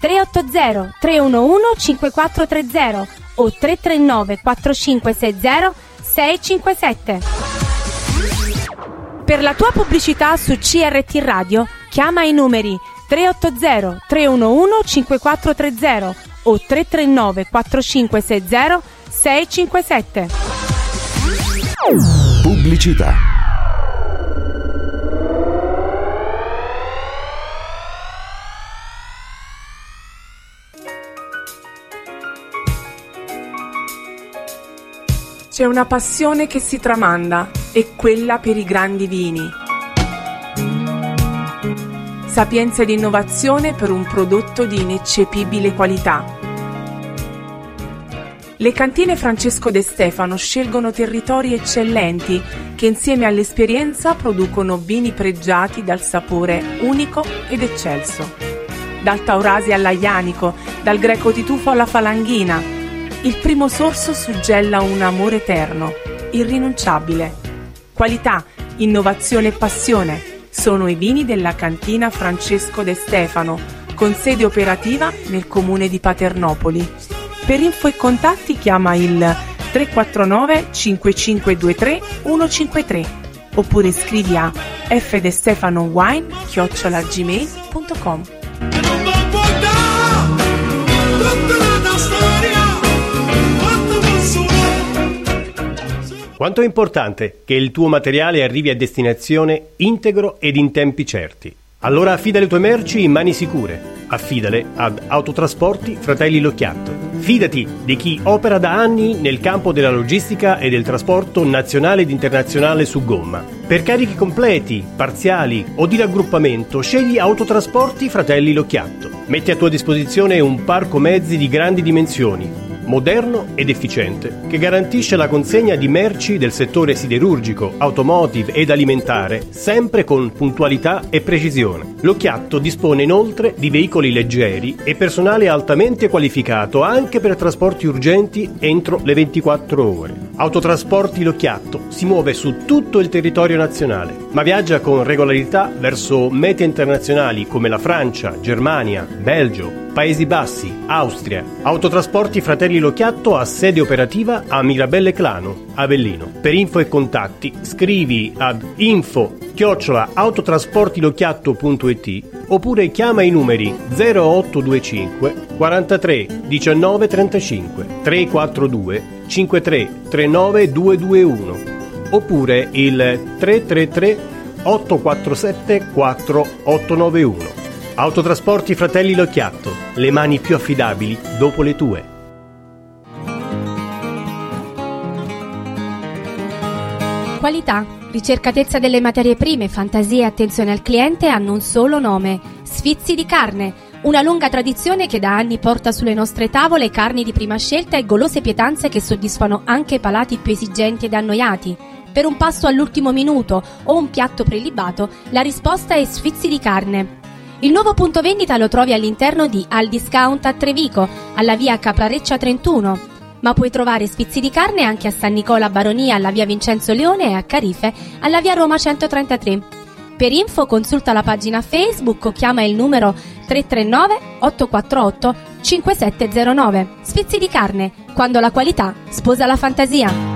380 311 5430 o 339 4560 657. Per la tua pubblicità su CRT Radio, chiama i numeri 380 311 5430 o 339 4560 657. Pubblicità. C'è una passione che si tramanda, è quella per i grandi vini. Sapienza ed innovazione per un prodotto di ineccepibile qualità. Le cantine Francesco De Stefano scelgono territori eccellenti che insieme all'esperienza producono vini pregiati dal sapore unico ed eccelso. Dal Taurasi all'Aianico, dal Greco Titufo alla Falanghina, il primo sorso suggella un amore eterno, irrinunciabile. Qualità, innovazione e passione sono i vini della cantina Francesco De Stefano, con sede operativa nel comune di Paternopoli. Per info e contatti chiama il 349 5523 153 oppure scrivi a fdestefanowine@gmail.com. Quanto è importante che il tuo materiale arrivi a destinazione integro ed in tempi certi. Allora affida le tue merci in mani sicure. Affidale ad Autotrasporti Fratelli Locchiatto. Fidati di chi opera da anni nel campo della logistica e del trasporto nazionale ed internazionale su gomma. Per carichi completi, parziali o di raggruppamento, scegli Autotrasporti Fratelli Locchiatto. Metti a tua disposizione un parco mezzi di grandi dimensioni, moderno ed efficiente, che garantisce la consegna di merci del settore siderurgico, automotive ed alimentare, sempre con puntualità e precisione. L'Occhiatto dispone inoltre di veicoli leggeri e personale altamente qualificato anche per trasporti urgenti entro le 24 ore. Autotrasporti L'Occhiatto si muove su tutto il territorio nazionale, ma viaggia con regolarità verso mete internazionali come la Francia, Germania, Belgio, Paesi Bassi, Austria. Autotrasporti Fratelli Locchiatto ha sede operativa a Mirabelle Clano, Avellino. Per info e contatti scrivi ad info autotrasportilocchiatto.it oppure chiama i numeri 0825 43 19 35 342 53 39 221 oppure il 333 847 4891. Autotrasporti Fratelli Locchiatto, le mani più affidabili dopo le tue. Qualità, ricercatezza delle materie prime, fantasia e attenzione al cliente hanno un solo nome: Sfizi di carne. Una lunga tradizione che da anni porta sulle nostre tavole carni di prima scelta e golose pietanze che soddisfano anche palati più esigenti ed annoiati. Per un pasto all'ultimo minuto o un piatto prelibato, la risposta è Sfizi di carne. Il nuovo punto vendita lo trovi all'interno di Al Discount a Trevico, alla via Caprareccia 31 ma puoi trovare spizzi di carne anche a San Nicola Baronia alla via Vincenzo Leone e a Carife alla via Roma 133. Per info consulta la pagina Facebook o chiama il numero 339 848 5709. Spizzi di carne, quando la qualità sposa la fantasia.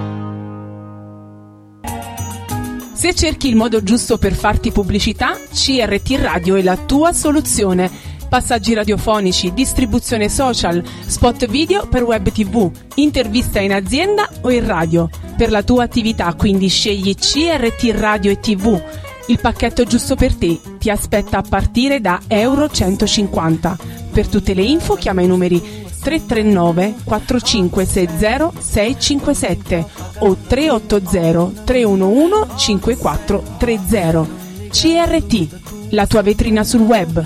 Se cerchi il modo giusto per farti pubblicità, CRT Radio è la tua soluzione. Passaggi radiofonici, distribuzione social, spot video per web tv, intervista in azienda o in radio. Per la tua attività quindi scegli CRT Radio e TV. Il pacchetto giusto per te ti aspetta a partire da Euro 150. Per tutte le info chiama i numeri 339 4560 657 o 380 311 5430. CRT, la tua vetrina sul web.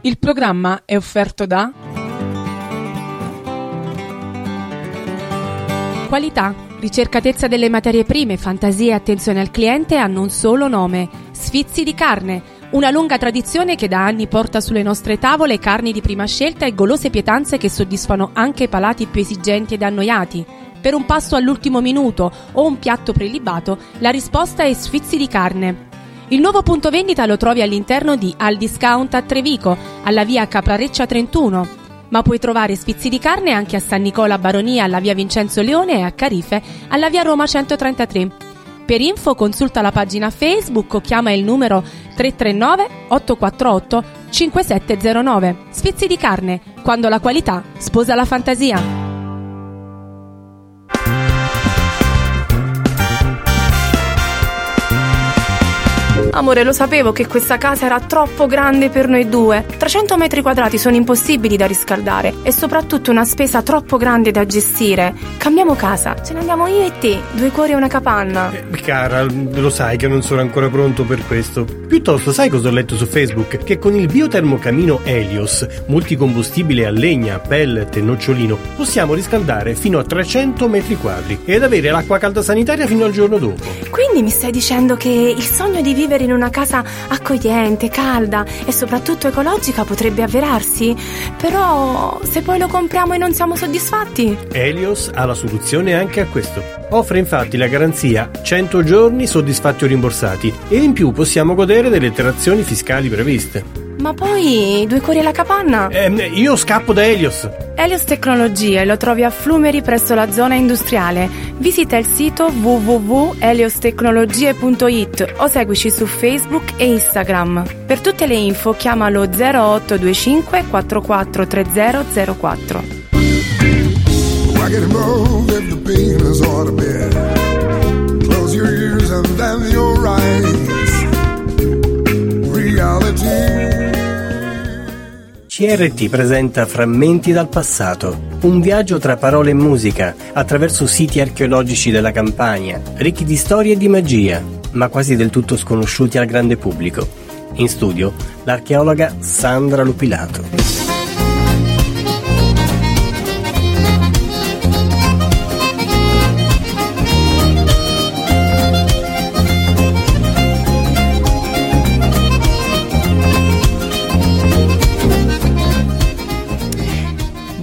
Il programma è offerto da Qualità, ricercatezza delle materie prime, fantasia e attenzione al cliente hanno un solo nome: Sfizi di carne. Una lunga tradizione che da anni porta sulle nostre tavole carni di prima scelta e golose pietanze che soddisfano anche i palati più esigenti ed annoiati. Per un pasto all'ultimo minuto o un piatto prelibato, la risposta è Sfizi di carne. Il nuovo punto vendita lo trovi all'interno di Al Discount a Trevico, alla via Caprareccia 31 ma puoi trovare Sfizi di carne anche a San Nicola Baronia alla via Vincenzo Leone e a Carife alla via Roma 133. Per info consulta la pagina Facebook o chiama il numero 339 848 5709. Sfizi di carne, quando la qualità sposa la fantasia. Amore, lo sapevo che questa casa era troppo grande per noi due. 300 metri quadrati sono impossibili da riscaldare e soprattutto una spesa troppo grande da gestire. Cambiamo casa, ce ne andiamo io e te, due cuori e una capanna. Eh, cara, lo sai che non sono ancora pronto per questo. Piuttosto, sai cosa ho letto su Facebook? Che con il biotermocamino Helios, multicombustibile a legna, pellet e nocciolino, possiamo riscaldare fino a 300 metri quadri ed avere l'acqua calda sanitaria fino al giorno dopo. Quindi mi stai dicendo che il sogno di vivere in una casa accogliente, calda e soprattutto ecologica potrebbe avverarsi? Però se poi lo compriamo e non siamo soddisfatti? Helios ha la soluzione anche a questo. Offre infatti la garanzia 100 giorni soddisfatti o rimborsati e in più possiamo godere delle interazioni fiscali previste. Ma poi due cuori alla capanna? Eh, io scappo da Helios. Helios Tecnologie lo trovi a Flumeri presso la zona industriale. Visita il sito www.heliostecnologie.it o seguici su Facebook e Instagram. Per tutte le info chiamalo 0825 443004. Rock and roll if the pain is all the Close your ears and then your eyes. Reality. CRT presenta Frammenti dal passato, un viaggio tra parole e musica attraverso siti archeologici della Campania, ricchi di storie e di magia, ma quasi del tutto sconosciuti al grande pubblico. In studio l'archeologa Sandra Lupilato.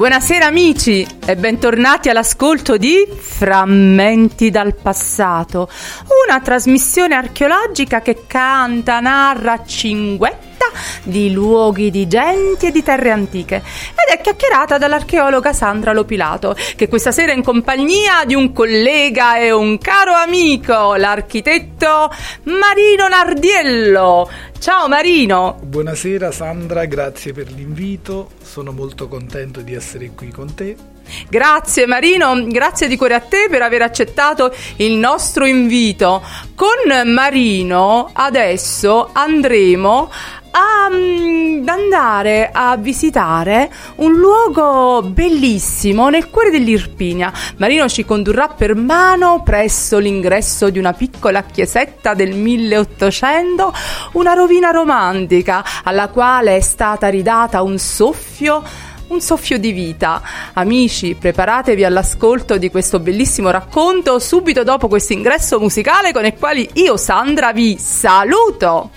Buonasera amici e bentornati all'ascolto di Frammenti dal passato, una trasmissione archeologica che canta, narra, cinguetta di luoghi di genti e di terre antiche ed è chiacchierata dall'archeologa Sandra Lopilato che questa sera è in compagnia di un collega e un caro amico, l'architetto Marino Nardiello. Ciao Marino! Buonasera Sandra, grazie per l'invito, sono molto contento di essere qui con te. Grazie Marino, grazie di cuore a te per aver accettato il nostro invito. Con Marino adesso andremo ad mm, andare a visitare un luogo bellissimo nel cuore dell'Irpinia. Marino ci condurrà per mano presso l'ingresso di una piccola chiesetta del 1800, una rovina romantica alla quale è stata ridata un soffio un soffio di vita. Amici, preparatevi all'ascolto di questo bellissimo racconto subito dopo questo ingresso musicale con il quale io, Sandra, vi saluto.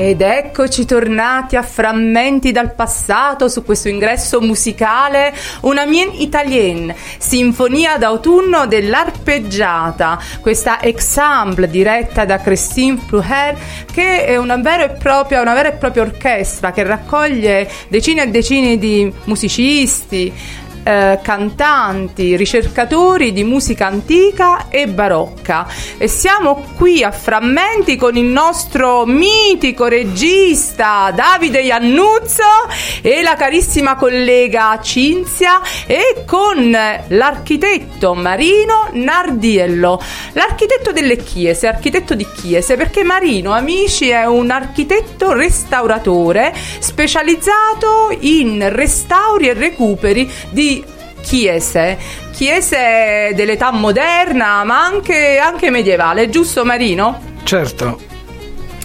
Ed eccoci tornati a frammenti dal passato su questo ingresso musicale Una mien italienne, sinfonia d'autunno dell'arpeggiata, questa example diretta da Christine Pruher che è una vera e propria, vera e propria orchestra che raccoglie decine e decine di musicisti, eh, cantanti, ricercatori di musica antica e barocca. E siamo qui a frammenti con il nostro mitico regista Davide Iannuzzo e la carissima collega Cinzia e con l'architetto Marino Nardiello, l'architetto delle chiese, architetto di chiese, perché Marino, amici, è un architetto restauratore specializzato in restauri e recuperi di chiese, chiese dell'età moderna ma anche, anche medievale, giusto Marino? Certo,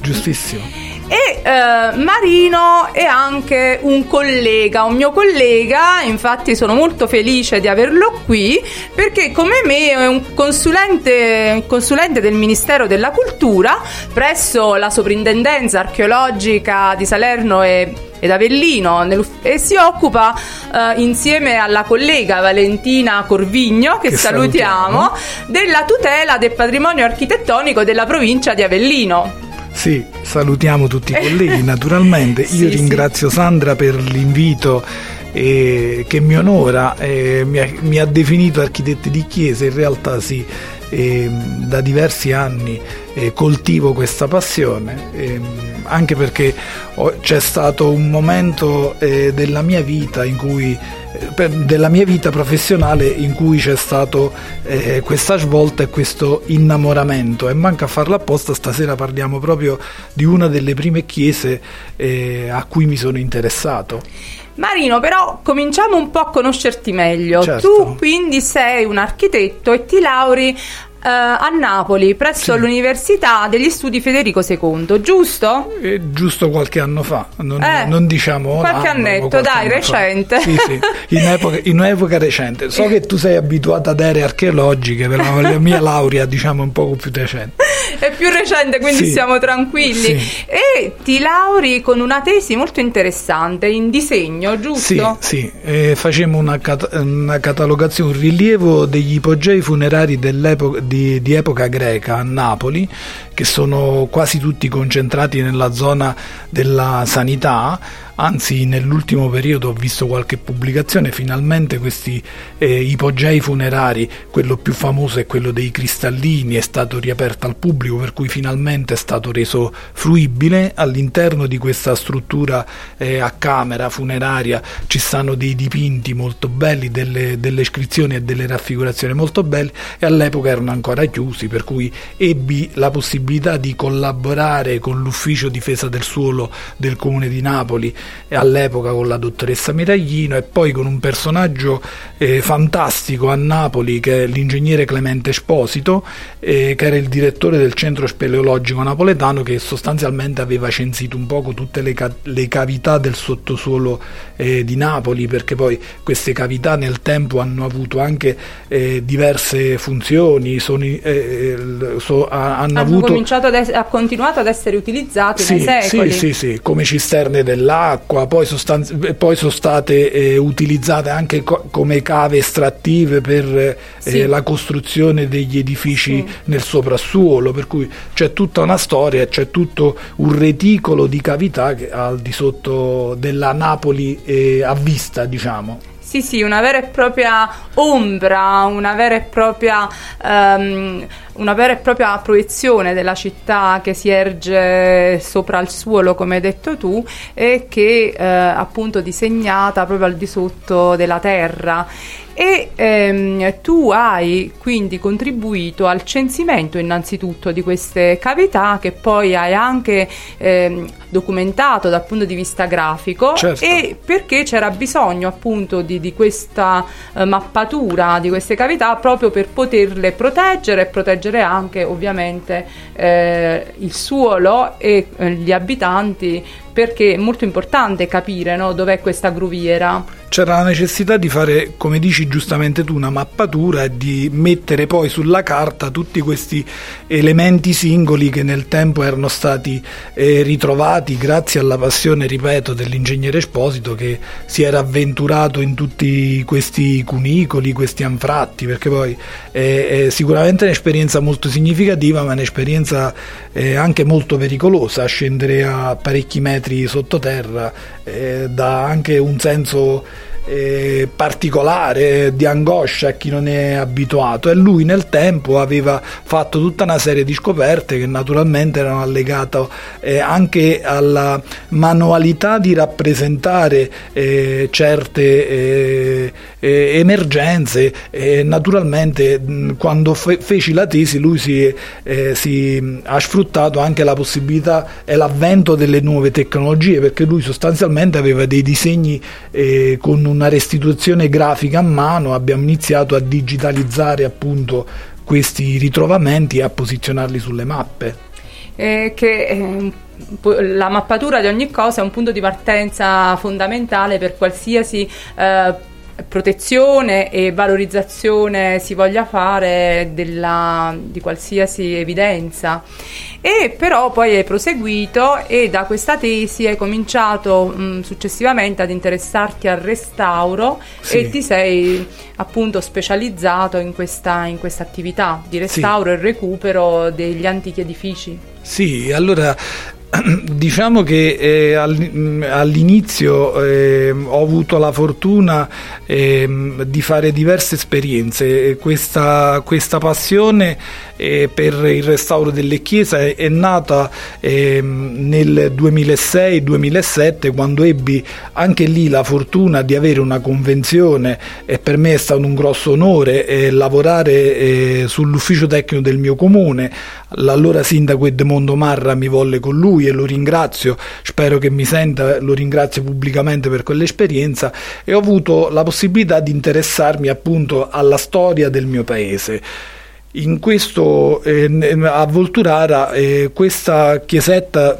giustissimo. E eh, Marino è anche un collega, un mio collega, infatti sono molto felice di averlo qui perché come me è un consulente, consulente del Ministero della Cultura presso la Soprintendenza Archeologica di Salerno e ed Avellino e si occupa eh, insieme alla collega Valentina Corvigno, che, Che salutiamo, salutiamo. della tutela del patrimonio architettonico della provincia di Avellino. Sì, salutiamo tutti i colleghi naturalmente. Sì, Io sì. ringrazio Sandra per l'invito eh, che mi onora, eh, mi, ha, mi ha definito architetti di chiesa, in realtà sì, eh, da diversi anni eh, coltivo questa passione, ehm, anche perché ho- c'è stato un momento eh, della mia vita in cui eh, della mia vita professionale in cui c'è stato eh, questa svolta e questo innamoramento e manca a farlo apposta stasera parliamo proprio di una delle prime chiese eh, a cui mi sono interessato Marino, però cominciamo un po' a conoscerti meglio. Certo. Tu quindi sei un architetto e ti lauri eh, a Napoli presso Sì. l'Università degli Studi Federico II, giusto? Eh, giusto qualche anno fa non, Eh, non diciamo qualche l'anno, annetto, qualche dai, anno recente. sì, sì, in, epoca, in un'epoca recente so che tu sei abituata ad aree archeologiche però la mia laurea diciamo un poco più recente È più recente, quindi Sì. siamo tranquilli. Sì. E ti lauri con una tesi molto interessante in disegno, Sì, giusto? sì, eh, facemmo una, cat- una catalogazione, un rilievo degli ipogei funerari di, di epoca greca a Napoli, che sono quasi tutti concentrati nella zona della sanità, anzi nell'ultimo periodo ho visto qualche pubblicazione, finalmente questi eh, ipogei funerari, quello più famoso è quello dei cristallini, è stato riaperto al pubblico, per cui finalmente è stato reso fruibile. All'interno di questa struttura eh, a camera funeraria ci stanno dei dipinti molto belli, delle, delle iscrizioni e delle raffigurazioni molto belle e all'epoca erano ancora chiusi, per cui ebbi la possibilità di collaborare con l'ufficio difesa del suolo del comune di Napoli all'epoca con la dottoressa Miraglino e poi con un personaggio eh, fantastico a Napoli che è l'ingegnere Clemente Esposito eh, che era il direttore del centro speleologico napoletano che sostanzialmente aveva censito un poco tutte le, ca- le cavità del sottosuolo eh, di Napoli perché poi queste cavità nel tempo hanno avuto anche eh, diverse funzioni sono, eh, il- so- ha- hanno, Hanno avuto cominciato ad es- ha continuato ad essere utilizzati sì, nei secoli. Sì, sì, sì, come cisterne dell'acqua, poi, sostanzi- poi sono state eh, utilizzate anche co- come cave estrattive per eh, Sì. la costruzione degli edifici Sì. nel soprassuolo, per cui c'è tutta una storia, c'è tutto un reticolo di cavità che al di sotto della Napoli eh, a vista, diciamo. Sì, sì, una vera e propria ombra, una vera e propria, ehm, una vera e propria proiezione della città che si erge sopra il suolo, come hai detto tu, e che eh, appunto disegnata proprio al di sotto della terra. E ehm, tu hai quindi contribuito al censimento innanzitutto di queste cavità che poi hai anche ehm, documentato dal punto di vista grafico Certo. e perché c'era bisogno appunto di, di questa eh, mappatura di queste cavità proprio per poterle proteggere e proteggere anche ovviamente eh, il suolo e eh, gli abitanti perché è molto importante capire no, dov'è questa gruviera. c'era la necessità di fare, come dici giustamente tu, una mappatura e di mettere poi sulla carta tutti questi elementi singoli che nel tempo erano stati eh, ritrovati grazie alla passione, ripeto, dell'ingegnere Esposito che si era avventurato in tutti questi cunicoli, questi anfratti, perché poi è, è sicuramente un'esperienza molto significativa, ma un'esperienza eh, anche molto pericolosa, scendere a parecchi metri sottoterra eh, dà anche un senso eh, particolare di angoscia a chi non è abituato. E lui nel tempo aveva fatto tutta una serie di scoperte che naturalmente erano allegate eh, anche alla manualità di rappresentare eh, certe eh, eh, emergenze e naturalmente mh, quando fe- feci la tesi lui si, eh, si, ha sfruttato anche la possibilità e l'avvento delle nuove tecnologie perché lui sostanzialmente aveva dei disegni con un una restituzione grafica a mano abbiamo iniziato a digitalizzare appunto questi ritrovamenti e a posizionarli sulle mappe. Eh, che eh, la mappatura di ogni cosa è un punto di partenza fondamentale per qualsiasi eh, protezione e valorizzazione si voglia fare della, di qualsiasi evidenza. E però poi hai proseguito e da questa tesi hai cominciato mh, successivamente ad interessarti al restauro sì. e ti sei appunto specializzato in questa, in questa attività di restauro sì. e recupero degli antichi edifici. Sì, allora Diciamo che eh, all'inizio eh, ho avuto la fortuna eh, di fare diverse esperienze. Questa, questa passione eh, per il restauro delle chiese è, è nata ehm, nel 2006-2007 quando ebbi anche lì la fortuna di avere una convenzione e per me è stato un grosso onore eh, lavorare eh, sull'ufficio tecnico del mio comune. L'allora sindaco Edmondo Marra mi volle con lui e lo ringrazio, spero che mi senta, lo ringrazio pubblicamente per quell'esperienza e ho avuto la possibilità di interessarmi appunto alla storia del mio paese. In questo, eh, a Volturara, eh, questa chiesetta,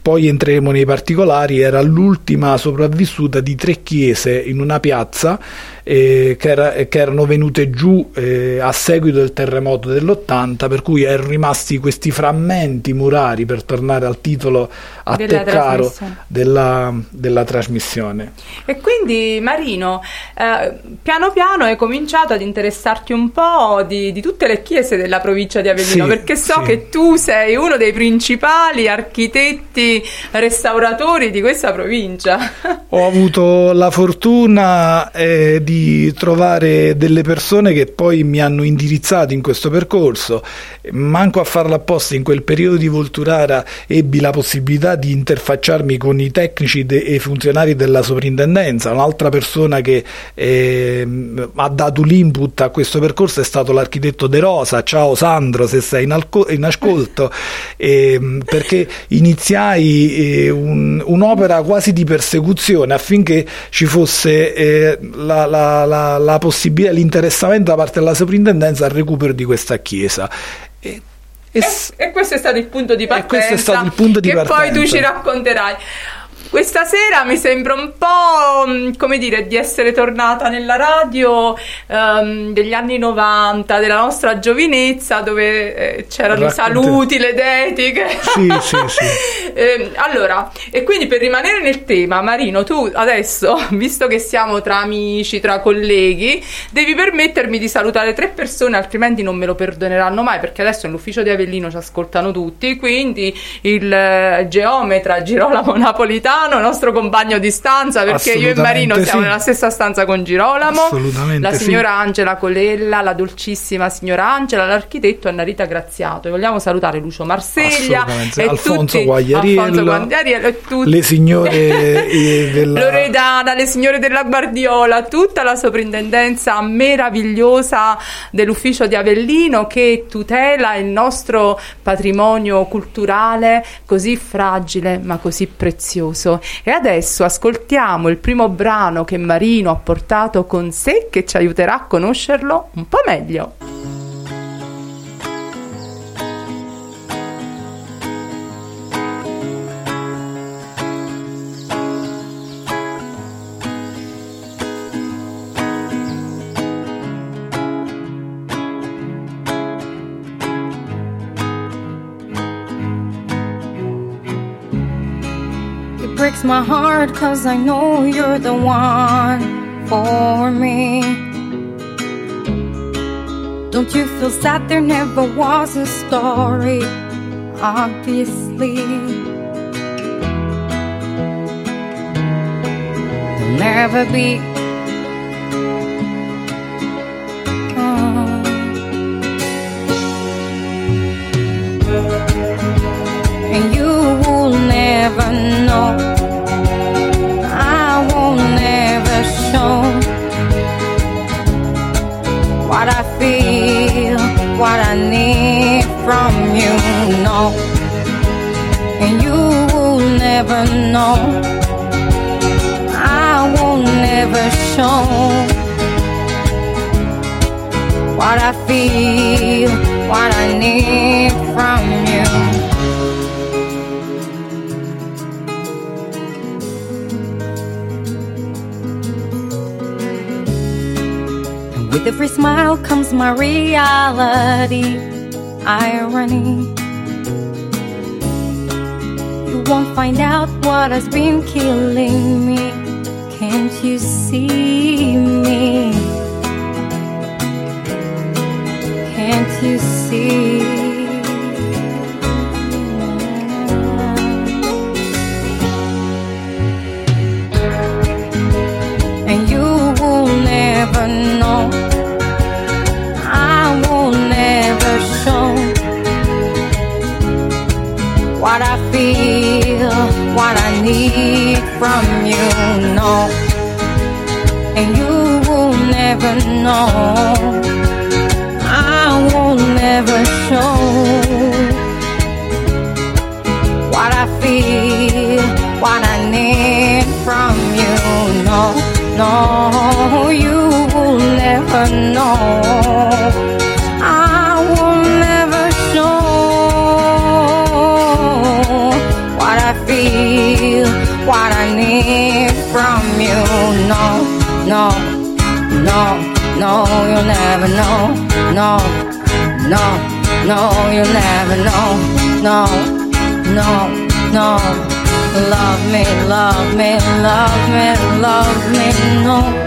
poi entreremo nei particolari, era l'ultima sopravvissuta di tre chiese in una piazza eh, che, era, che, erano venute giù eh, a seguito del terremoto dell'80, per cui erano rimasti questi frammenti murari, per tornare al titolo a della te caro, della, della, trasmissione. E quindi Marino, eh, piano piano hai cominciato ad interessarti un po' di, di tutte le chiese della provincia di Avellino, sì, perché so sì. che tu sei uno dei principali architetti restauratori di questa provincia. Ho avuto la fortuna eh, di trovare delle persone che poi mi hanno indirizzato in questo percorso. Manco a farlo apposta, in quel periodo di Volturara ebbi la possibilità di interfacciarmi con i tecnici e i funzionari della soprintendenza. Un'altra persona che eh, ha dato l'input a questo percorso è stato l'architetto De Rosa. Ciao Sandro, se sei in, alco- in ascolto, eh, perché iniziai eh, un- un'opera quasi di persecuzione affinché ci fosse eh, la, la la, la, possibilità, l'interessamento da parte della soprintendenza al recupero di questa chiesa. E, e, e, questo è stato il punto di partenza. questo è stato il punto di che partenza. poi tu ci racconterai. Questa sera mi sembra un po' mm, come dire di essere tornata nella radio um, degli anni 90, della nostra giovinezza, dove eh, c'erano i saluti, le dediche. Sì, sì, sì. eh, allora, e quindi per rimanere nel tema, Marino, tu adesso, visto che siamo tra amici, tra colleghi, devi permettermi di salutare tre persone, altrimenti non me lo perdoneranno mai, perché adesso nell'ufficio di Avellino ci ascoltano tutti, quindi il eh, geometra Girolamo Napolitano Milano, nostro compagno di stanza, perché io e Marino siamo sì. nella stessa stanza con Girolamo, la signora sì. Angela Colella, la dolcissima signora Angela, l'architetto Anna Rita Graziato. E vogliamo salutare Lucio Marseglia e Alfonso Guagliariello, le signore eh, della... Loredana, le signore della Guardiola, tutta la soprintendenza meravigliosa dell'ufficio di Avellino che tutela il nostro patrimonio culturale così fragile ma così prezioso senso. E adesso ascoltiamo il primo brano che Marino ha portato con sé che ci aiuterà a conoscerlo un po' meglio. My heart cause I know you're the one for me. Don't you feel sad there never was a story? Obviously, there'll never be. Never know. I will never show what I feel, what I need from you. And with every smile comes my reality, irony. Won't find out what has been killing me. Can't you see me? Can't you see? And you will never know. What I feel, what I need from you. No, and you will never know. I will never show no, you'll never know. No, no, no. Love me, love me, love me, love me, no.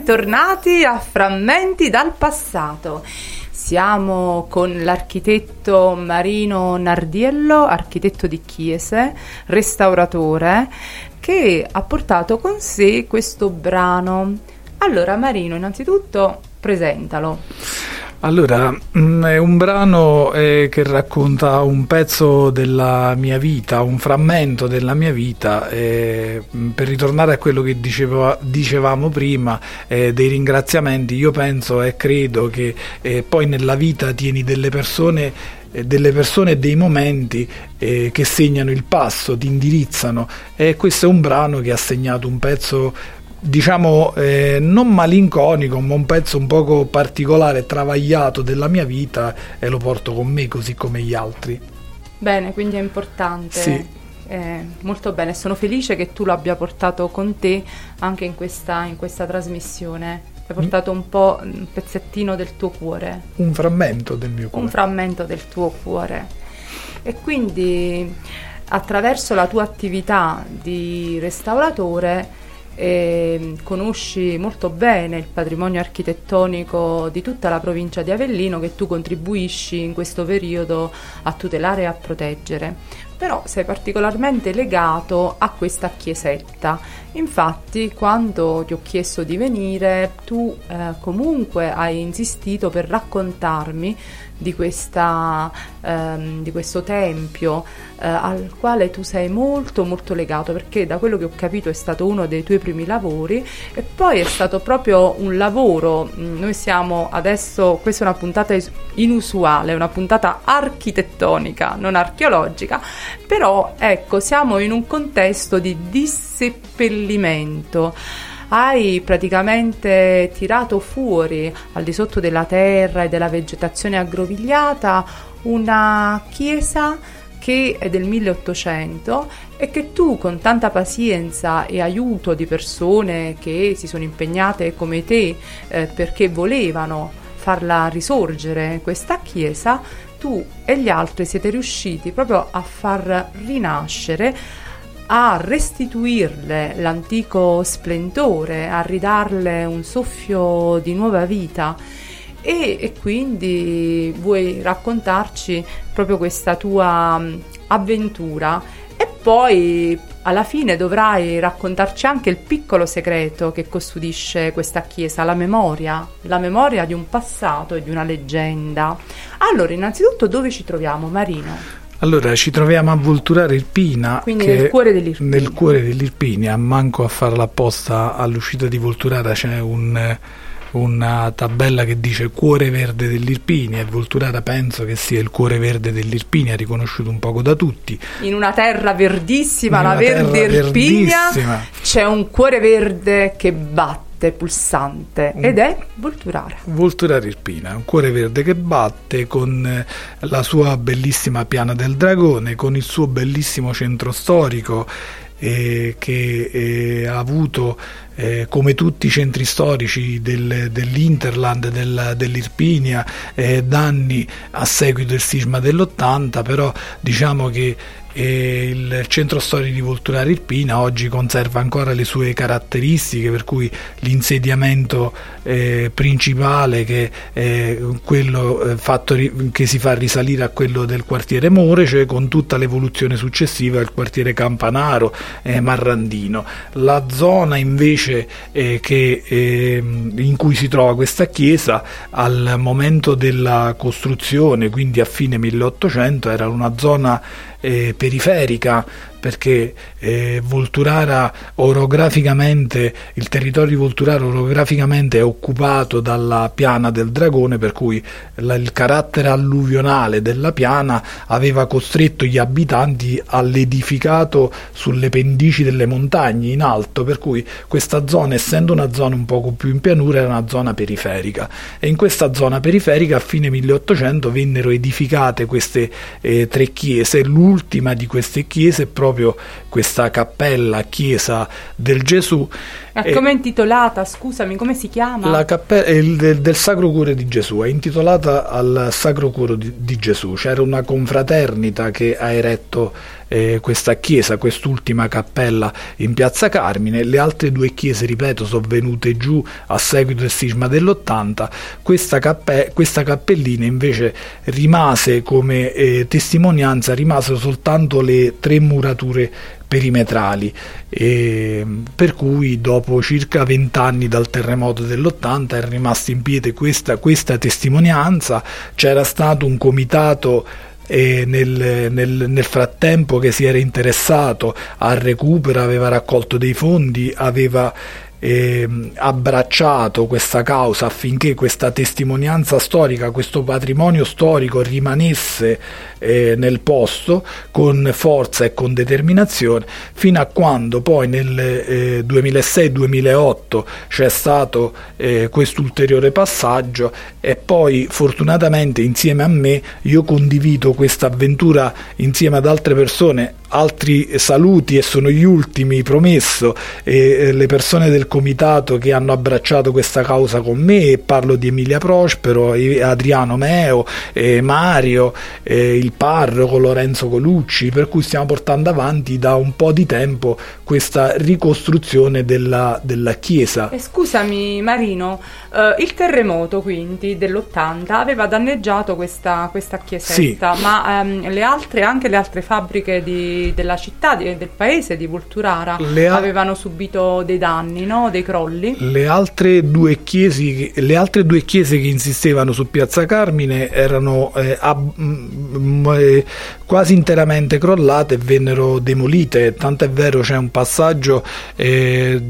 Bentornati a Frammenti dal passato. Siamo con l'architetto Marino Nardiello, architetto di chiese, restauratore, che ha portato con sé questo brano. Allora Marino, innanzitutto presentalo. Allora, mm, è un brano eh, che racconta un pezzo della mia vita, un frammento della mia vita, eh, mm, per ritornare a quello che diceva- dicevamo prima eh, dei ringraziamenti, io penso e credo che eh, poi nella vita tieni delle persone eh, delle persone e dei momenti eh, che segnano il passo, ti indirizzano. E questo è un brano che ha segnato un pezzo diciamo eh, non malinconico ma un pezzo un poco particolare travagliato della mia vita e lo porto con me così come gli altri Bene, quindi è importante. Sì. Eh, molto bene, sono felice che tu l'abbia portato con te anche in questa, in questa trasmissione. Hai portato un po' un pezzettino del tuo cuore, un frammento del mio cuore un frammento del tuo cuore. E quindi attraverso la tua attività di restauratore eh, conosci molto bene il patrimonio architettonico di tutta la provincia di Avellino che tu contribuisci in questo periodo a tutelare e a proteggere. Però sei particolarmente legato a questa chiesetta. Infatti, quando ti ho chiesto di venire, tu eh, comunque hai insistito per raccontarmi di, questa, ehm, di questo tempio eh, al quale tu sei molto molto legato perché da quello che ho capito è stato uno dei tuoi primi lavori e poi è stato proprio un lavoro, mm, noi siamo adesso, questa è una puntata inusuale, una puntata architettonica, non archeologica, però ecco siamo in un contesto di disseppellimento hai praticamente tirato fuori al di sotto della terra e della vegetazione aggrovigliata una chiesa che è del 1800 e che tu con tanta pazienza e aiuto di persone che si sono impegnate come te eh, perché volevano farla risorgere questa chiesa, tu e gli altri siete riusciti proprio a far rinascere a restituirle l'antico splendore, a ridarle un soffio di nuova vita. E, e quindi vuoi raccontarci proprio questa tua mh, avventura e poi alla fine dovrai raccontarci anche il piccolo segreto che custodisce questa chiesa, la memoria, la memoria di un passato e di una leggenda. Allora, innanzitutto dove ci troviamo, Marino? Allora, ci troviamo a Volturare Irpina, Quindi nel cuore dell'Irpinia. nel cuore dell'Irpinia, manco a farla apposta all'uscita di Volturara c'è un- una tabella che dice cuore verde dell'Irpinia e Volturara penso che sia il cuore verde dell'Irpinia, riconosciuto un poco da tutti. In una terra verdissima, In la verde Irpinia, verdissima. c'è un cuore verde che batte, pulsante, ed è Volturara. Volturare Irpina, un cuore verde che batte con eh, la sua bellissima piana del dragone, con il suo bellissimo centro storico eh, che eh, ha avuto eh, come tutti i centri storici del- dell'Interland, del- dell'Irpinia, eh, danni a seguito del sisma dell'80, però diciamo che eh, il centro storico di Volturare Irpina oggi conserva ancora le sue caratteristiche, per cui l'insediamento eh, principale che è quello eh, fatto che si fa risalire a quello del quartiere More, cioè con tutta l'evoluzione successiva del quartiere Campanaro e Marrandino. La zona invece eh, che, ehm, in cui si trova questa chiesa al momento della costruzione, quindi a fine 1800, era una zona eh, periferica perché eh, Volturara orograficamente, il territorio di Volturara orograficamente è occupato dalla piana del dragone, per cui la- il carattere alluvionale della piana aveva costretto gli abitanti all'edificato sulle pendici delle montagne in alto, per cui questa zona, essendo una zona un poco più in pianura, era una zona periferica. E in questa zona periferica a fine 1800 vennero edificate queste eh, tre chiese, l'ultima di queste chiese è proprio questa cappella chiesa del Gesù. E- come è intitolata? Scusami, come si chiama? la cappella del, del Sacro Cuore di Gesù è intitolata al Sacro Cuore di, di Gesù. C'era una confraternita che ha eretto eh, questa chiesa, quest'ultima cappella in piazza Carmine. Le altre due chiese, ripeto, sono venute giù a seguito del sisma dell'80. Questa, cappe- questa cappellina invece rimase come eh, testimonianza, rimasero soltanto le tre murature perimetrali e, per cui dopo circa vent'anni dal terremoto dell'80 è rimasta in piedi questa, questa testimonianza. C'era stato un comitato eh, nel, nel- nel frattempo che si era interessato al recupero aveva raccolto dei fondi aveva ehm, abbracciato questa causa affinché questa testimonianza storica, questo patrimonio storico rimanesse eh, nel posto con forza e con determinazione fino a quando poi nel eh, 2006-2008 c'è stato eh, quest'ulteriore passaggio e poi fortunatamente insieme a me io condivido questa avventura insieme ad altre persone altri saluti e sono gli ultimi promesso eh, le persone del comitato che hanno abbracciato questa causa con me parlo di Emilia Prospero, Adriano Meo, e Mario, e il parroco Lorenzo Colucci, per cui stiamo portando avanti da un po' di tempo questa ricostruzione della, della chiesa. E scusami Marino, eh, il terremoto quindi dell'80 aveva danneggiato questa, questa chiesetta, ma ehm, le altre, anche le altre fabbriche di della città, di- del paese di Vulturara Le a- avevano subito dei danni, no? dei crolli. Le altre, due chiese, le altre due chiese che insistevano su Piazza Carmine erano eh, ab- mm, eh, quasi interamente crollate e vennero demolite. Tant'è vero c'è un passaggio eh,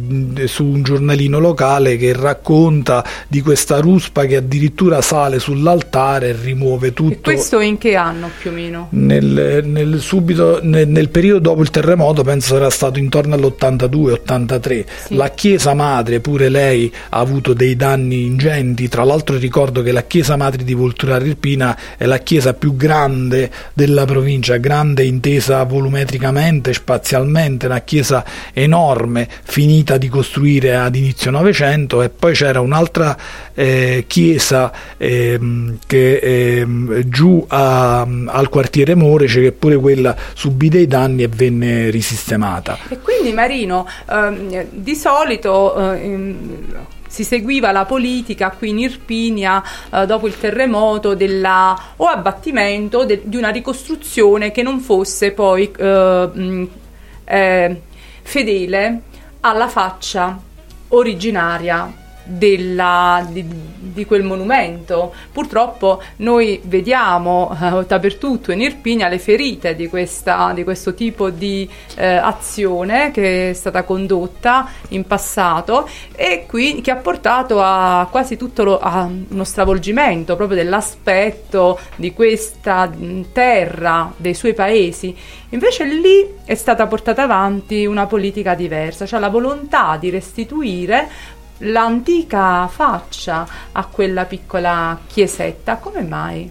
su un giornalino locale che racconta di questa ruspa che addirittura sale sull'altare e rimuove E tutto. questo in che anno più o meno? Nel, nel subito, nel, nel periodo dopo il terremoto penso sarà stato intorno all'82-83 Sì. la chiesa madre pure lei ha avuto dei danni ingenti tra l'altro ricordo che la chiesa madre di Volturara Irpina è la chiesa più grande della provincia grande intesa volumetricamente spazialmente una chiesa enorme finita di costruire ad inizio Novecento e poi c'era un'altra eh, chiesa ehm, che ehm, giù a- al quartiere Morece che pure quella subì dei danni e venne risistemata. E quindi Marino, ehm, di solito eh, si seguiva la politica qui in Irpinia eh, dopo il terremoto della, o abbattimento de- di una ricostruzione che non fosse poi eh, eh, fedele alla faccia originaria della- di, di quel monumento. Purtroppo noi vediamo eh, dappertutto in Irpinia le ferite di, questa- di questo tipo di eh, azione che è stata condotta in passato e qui che ha portato a quasi tutto lo- a uno stravolgimento proprio dell'aspetto di questa terra, dei suoi paesi. Invece lì è stata portata avanti una politica diversa, cioè la volontà di restituire l'antica faccia a quella piccola chiesetta. Come mai?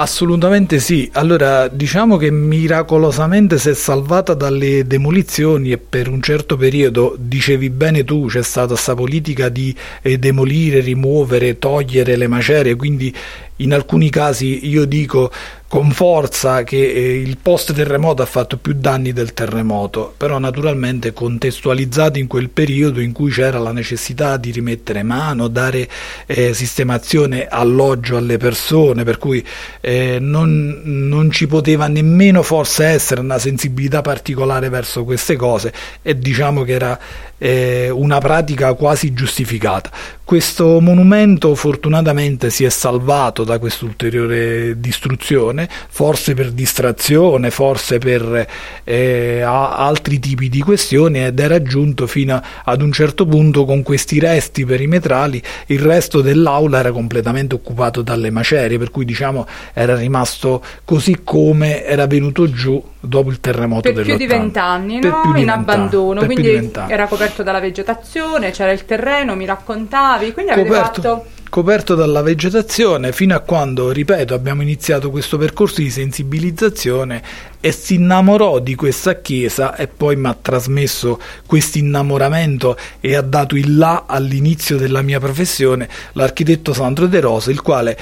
Assolutamente sì. Allora, diciamo che miracolosamente si è salvata dalle demolizioni e per un certo periodo, dicevi bene tu, c'è stata questa politica di eh, demolire, rimuovere, togliere le macerie, quindi in alcuni casi io dico con forza che eh, il post terremoto ha fatto più danni del terremoto, però naturalmente contestualizzato in quel periodo in cui c'era la necessità di rimettere mano, dare eh, sistemazione, alloggio alle persone, per cui eh, non, non ci poteva nemmeno forse essere una sensibilità particolare verso queste cose e diciamo che era eh, una pratica quasi giustificata. Questo monumento fortunatamente si è salvato da questa ulteriore distruzione, forse per distrazione, forse per eh, altri tipi di questioni ed è raggiunto fino ad un certo punto con questi resti perimetrali, il resto dell'aula era completamente occupato dalle macerie, per cui diciamo era rimasto così come era venuto giù dopo il terremoto Per più di dell'80. vent'anni, no? in vent'anni, abbandono, quindi era coperto dalla vegetazione, c'era il terreno, mi raccontavi, quindi avete coperto, fatto... coperto dalla vegetazione fino a quando, ripeto, abbiamo iniziato questo percorso di sensibilizzazione e si innamorò di questa chiesa e poi mi ha trasmesso questo innamoramento e ha dato il là all'inizio della mia professione l'architetto Sandro De Rosa, il quale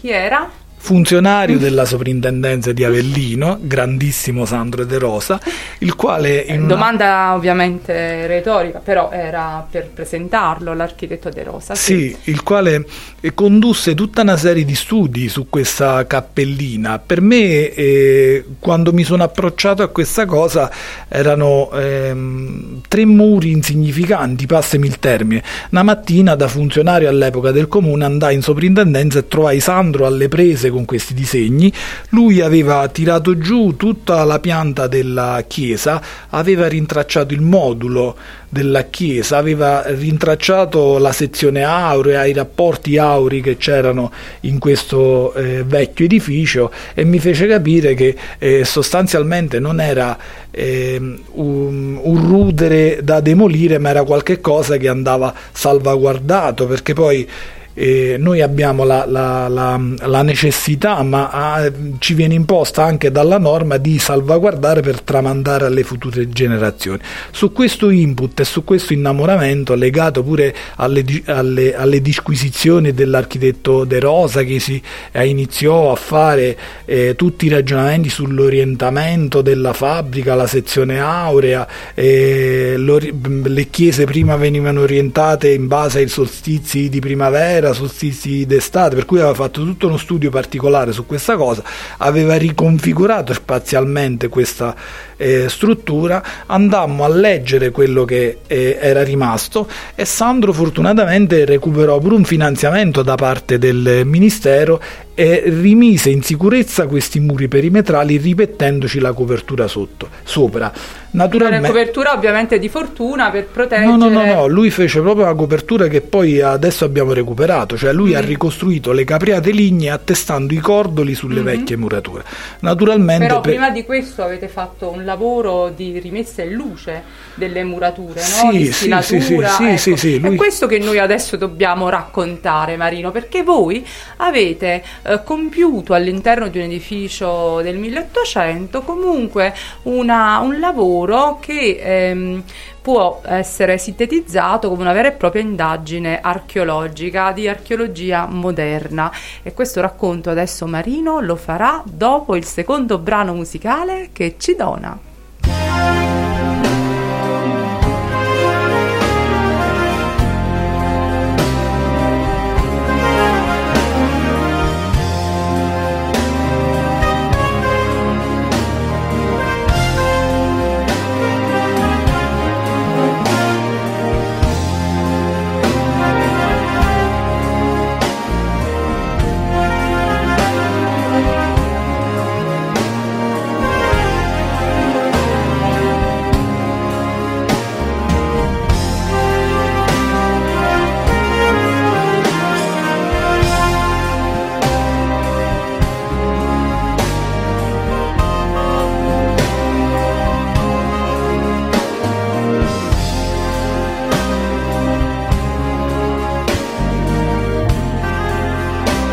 Chi era? Funzionario della soprintendenza di Avellino, grandissimo Sandro De Rosa, il quale in una- Domanda ovviamente retorica, però era per presentarlo l'architetto De Rosa. Sì, il quale eh, condusse tutta una serie di studi su questa cappellina. Per me, eh, quando mi sono approcciato a questa cosa, erano ehm, tre muri insignificanti, passami il termine. Una mattina, da funzionario all'epoca del comune, andai in soprintendenza e trovai Sandro alle prese con questi disegni. Lui aveva tirato giù tutta la pianta della chiesa, aveva rintracciato il modulo della chiesa, aveva rintracciato la sezione aurea, i rapporti aurei che c'erano in questo eh, vecchio edificio e mi fece capire che eh, sostanzialmente non era ehm, un, un rudere da demolire, ma era qualcosa che andava salvaguardato perché poi eh, noi abbiamo la, la- la- la necessità, ma ah, ci viene imposta anche dalla norma di salvaguardare per tramandare alle future generazioni. Su questo input e su questo innamoramento, legato pure alle, alle- alle disquisizioni dell'architetto De Rosa, che si eh, iniziò a fare eh, tutti i ragionamenti sull'orientamento della fabbrica, la sezione aurea, eh, le chiese prima venivano orientate in base ai solstizi di primavera, solstizi d'estate, per cui aveva fatto tutto uno studio particolare su questa cosa, aveva riconfigurato spazialmente questa, eh, struttura, andammo a leggere quello che eh, era rimasto e Sandro fortunatamente recuperò pure un finanziamento da parte del Ministero e rimise in sicurezza questi muri perimetrali ripetendoci la copertura sotto, sopra. Una Naturalmente... copertura ovviamente di fortuna per proteggere. No, no, no, no, lui fece proprio la copertura che poi adesso abbiamo recuperato, cioè lui ha Mm. ricostruito le capriate lignee attestando i cordoli sulle Mhm. vecchie murature. Naturalmente Però per- prima di questo avete fatto un lavoro di rimessa in luce delle murature, Sì, no? Di sì, stinatura, sì, sì, sì, ecco. lui- È questo che noi adesso dobbiamo raccontare, Marino, perché voi avete eh, compiuto all'interno di un edificio del 1800 comunque una- un lavoro che ehm, può essere sintetizzato come una vera e propria indagine archeologica di archeologia moderna e questo racconto adesso Marino lo farà dopo il secondo brano musicale che ci dona.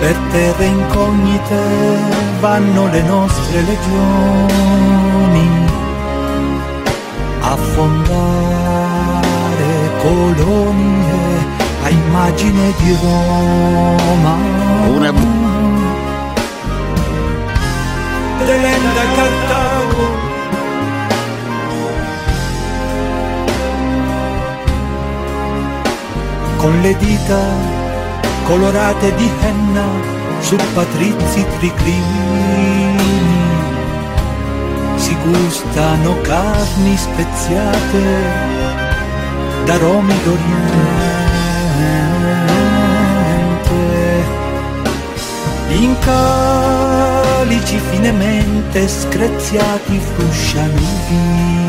Per terre incognite vanno le nostre legioni a fondare colonie a immagine di Roma. Una Delenda Cartago con le dita colorate di henna su patrizi triclini. Si gustano carni speziate d'aromi d'Oriente. In calici finemente screziati frusciano vini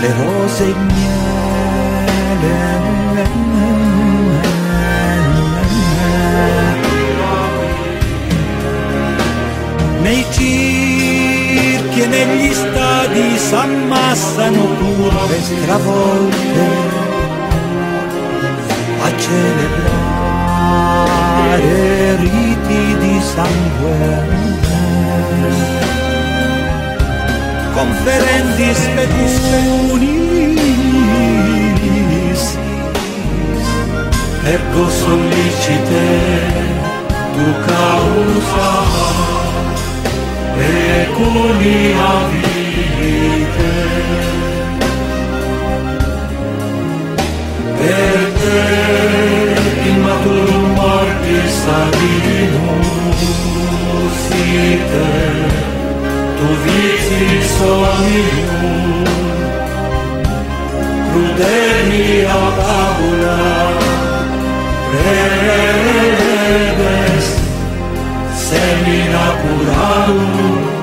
le rose in miele nei circhi e negli stadi s'ammassano curve stravolte a celebrare riti di sangue. Conferendi spedunis ergo sollicite tu causa ecunia vitae per te immaturum mortis avinus ite tu vicis omnium crudeli ab abula rebe ser inaugurado.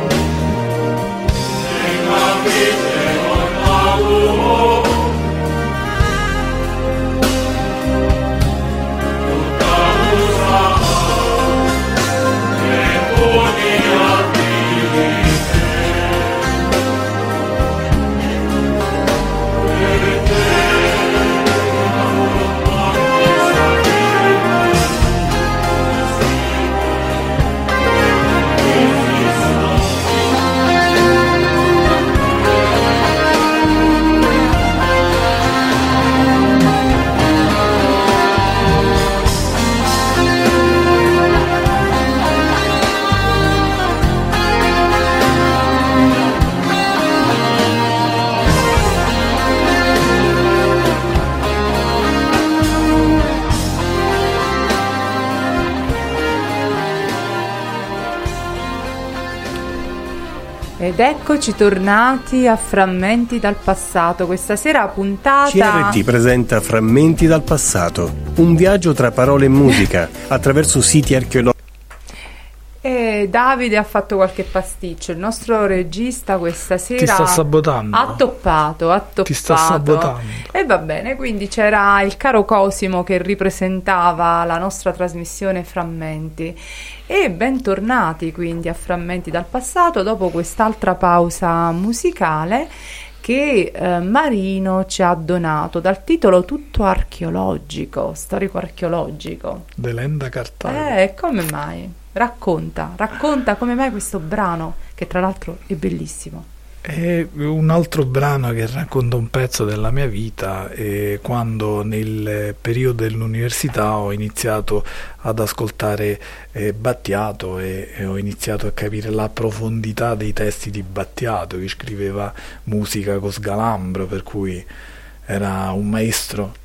Ed eccoci tornati a Frammenti dal passato. Questa sera puntata. CRT presenta Frammenti dal passato, un viaggio tra parole e musica attraverso siti archeologici. Davide ha fatto qualche pasticcio. Il nostro regista questa sera Ti sta sabotando. ha toppato, ha toppato. Ti sta sabotando. E va bene, quindi c'era il caro Cosimo che ripresentava la nostra trasmissione Frammenti. E bentornati quindi a Frammenti dal passato dopo quest'altra pausa musicale che eh, Marino ci ha donato dal titolo Tutto archeologico, storico archeologico. Delenda Cartago. Eh, come mai? Racconta, racconta come mai questo brano, che tra l'altro è bellissimo. È un altro brano che racconta un pezzo della mia vita e quando nel periodo dell'università ho iniziato ad ascoltare eh, Battiato e, e ho iniziato a capire la profondità dei testi di Battiato che scriveva musica con sgalambro per cui era un maestro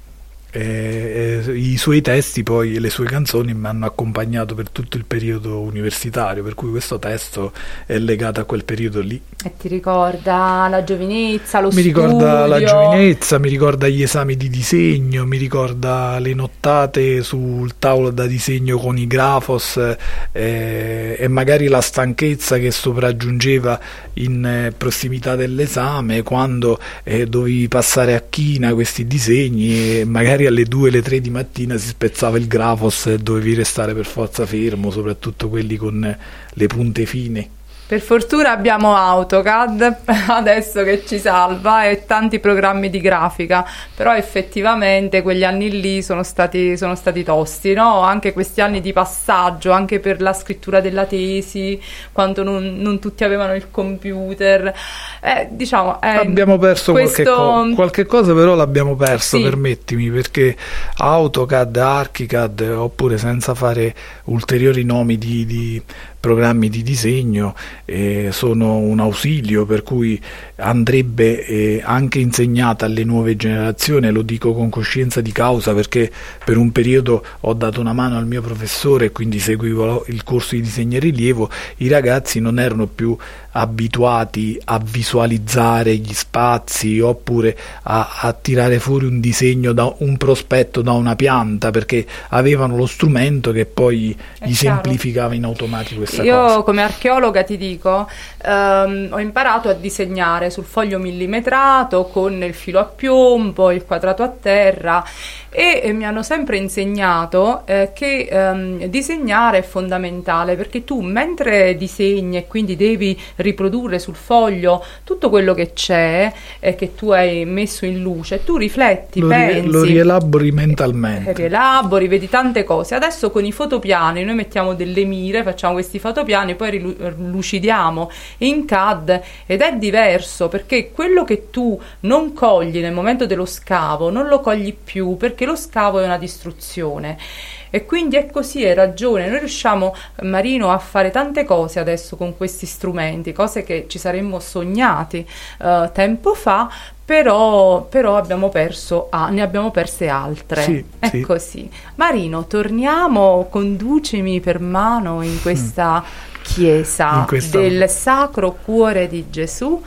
e, e I suoi testi poi e le sue canzoni mi hanno accompagnato per tutto il periodo universitario, per cui questo testo è legato a quel periodo lì. E ti ricorda la giovinezza, lo mi studio? ricorda la giovinezza, mi ricorda gli esami di disegno, mi ricorda le nottate sul tavolo da disegno con i grafos eh, e magari la stanchezza che sopraggiungeva in eh, prossimità dell'esame quando eh, dovevi passare a china questi disegni e magari alle 2 alle 3 di mattina si spezzava il grafos e dovevi restare per forza fermo, soprattutto quelli con le punte fine. Per fortuna abbiamo AutoCAD adesso che ci salva e tanti programmi di grafica, però effettivamente quegli anni lì sono stati, sono stati tosti, no? anche questi anni di passaggio, anche per la scrittura della tesi, quando non, non tutti avevano il computer. Eh, diciamo, eh, abbiamo perso questo... qualche, co- qualche, cosa, però l'abbiamo perso, Sì. permettimi, perché AutoCAD, ArchiCAD, oppure senza fare ulteriori nomi di, di programmi di disegno eh, sono un ausilio per cui andrebbe eh, anche insegnata alle nuove generazioni, lo dico con coscienza di causa perché per un periodo ho dato una mano al mio professore e quindi seguivo il corso di disegno e rilievo, i ragazzi non erano più abituati a visualizzare gli spazi oppure a, a tirare fuori un disegno da un prospetto da una pianta perché avevano lo strumento che poi È gli chiaro. semplificava in automatico questa Io cosa. come archeologa ti dico, ehm, ho imparato a disegnare sul foglio millimetrato con il filo a piombo, il quadrato a terra e, eh, mi hanno sempre insegnato eh, che ehm, disegnare è fondamentale perché tu mentre disegni e quindi devi riprodurre sul foglio tutto quello che c'è e che tu hai messo in luce, tu rifletti, Lo, pensi. lo rielabori mentalmente. Eh, rielabori, vedi tante cose. Adesso con i fotopiani noi mettiamo delle mire, facciamo questi fotopiani, poi rilu- lucidiamo in CAD ed è diverso perché quello che tu non cogli nel momento dello scavo non lo cogli più perché lo scavo è una distruzione. E quindi è così, hai ragione. Noi riusciamo, Marino, a fare tante cose adesso con questi strumenti, cose che ci saremmo sognati eh, tempo fa, però, però abbiamo perso, ah, ne abbiamo perse altre. Sì, è sì. così. Marino, torniamo, conducimi per mano in questa chiesa Mm. In questa- del Sacro Cuore di Gesù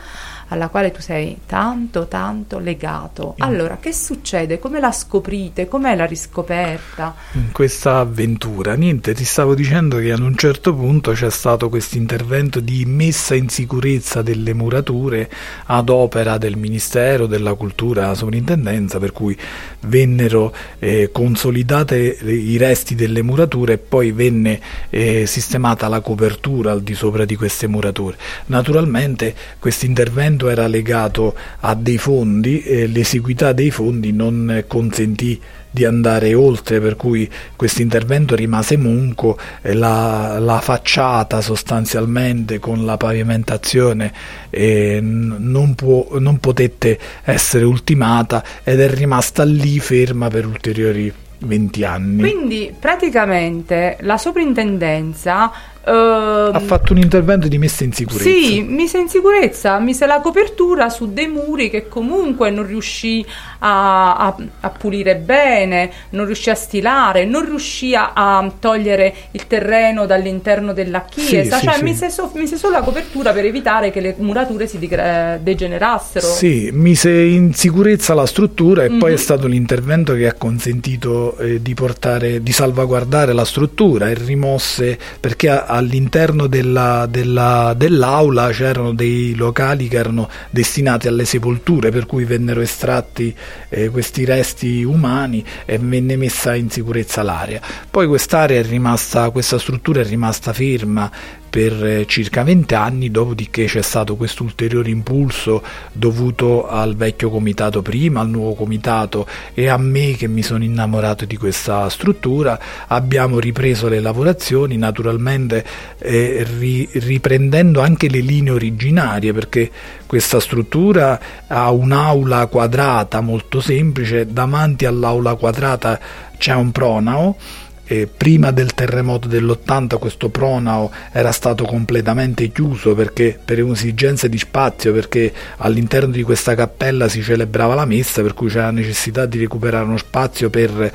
alla quale tu sei tanto tanto legato. Mm. Allora, che succede? Come la scoprite? Com'è la riscoperta? in questa avventura. Niente, ti stavo dicendo che ad un certo punto c'è stato questo intervento di messa in sicurezza delle murature ad opera del Ministero della Cultura, Sovrintendenza, per cui vennero eh, consolidate i resti delle murature e poi venne eh, sistemata la copertura al di sopra di queste murature. Naturalmente questo intervento era legato a dei fondi e l'esiguità dei fondi non eh, consentì di andare oltre, per cui questo intervento rimase munco, e la, la facciata sostanzialmente con la pavimentazione eh, non, può, non potette essere ultimata ed è rimasta lì ferma per ulteriori 20 anni. Quindi praticamente la soprintendenza eh, Ha fatto un intervento di messa in sicurezza. Sì, mise in sicurezza, mise la copertura su dei muri che comunque non riuscì a, a- a pulire bene, non riuscì a stilare, non riuscì a, a togliere il terreno dall'interno della chiesa, sì, cioè sì. Mise, so- mise solo la copertura per evitare che le murature si digra- degenerassero. Sì, mise in sicurezza la struttura e poi Mhm. è stato l'intervento che ha consentito eh, di portare, di salvaguardare la struttura e rimosse perché a- all'interno della- della- dell'aula c'erano dei locali che erano destinati alle sepolture, per cui vennero estratti eh, questi resti umani e venne messa in sicurezza l'area. Poi quest'area è rimasta, questa struttura è rimasta ferma per eh, circa 20 anni, dopodiché c'è stato questo ulteriore impulso dovuto al vecchio comitato prima, al nuovo comitato e a me che mi sono innamorato di questa struttura. Abbiamo ripreso le lavorazioni, naturalmente eh, ri- riprendendo anche le linee originarie, perché questa struttura ha un'aula quadrata molto semplice, davanti all'aula quadrata c'è un pronao eh, prima del terremoto dell'80 questo pronao era stato completamente chiuso perché per esigenze di spazio perché all'interno di questa cappella si celebrava la messa per cui c'era necessità di recuperare uno spazio per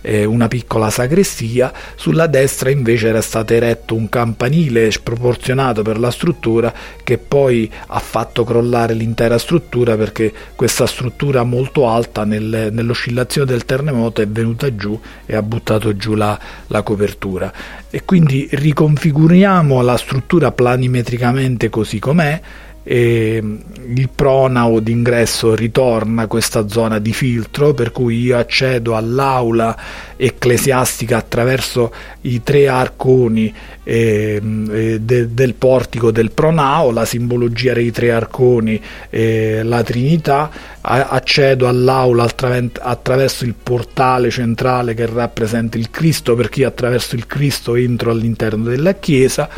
eh, una piccola sagrestia sulla destra invece era stato eretto un campanile sproporzionato per la struttura che poi ha fatto crollare l'intera struttura perché questa struttura molto alta nel- nell'oscillazione del terremoto è venuta giù e ha buttato giù la, la copertura. E quindi riconfiguriamo la struttura planimetricamente così com'è il pronao d'ingresso ritorna questa zona di filtro per cui io accedo all'aula ecclesiastica attraverso i tre arconi eh, de- del portico del pronao, la simbologia dei tre arconi, eh, la Trinità, accedo all'aula attraverso il portale centrale che rappresenta il Cristo perché io attraverso il Cristo entro all'interno della chiesa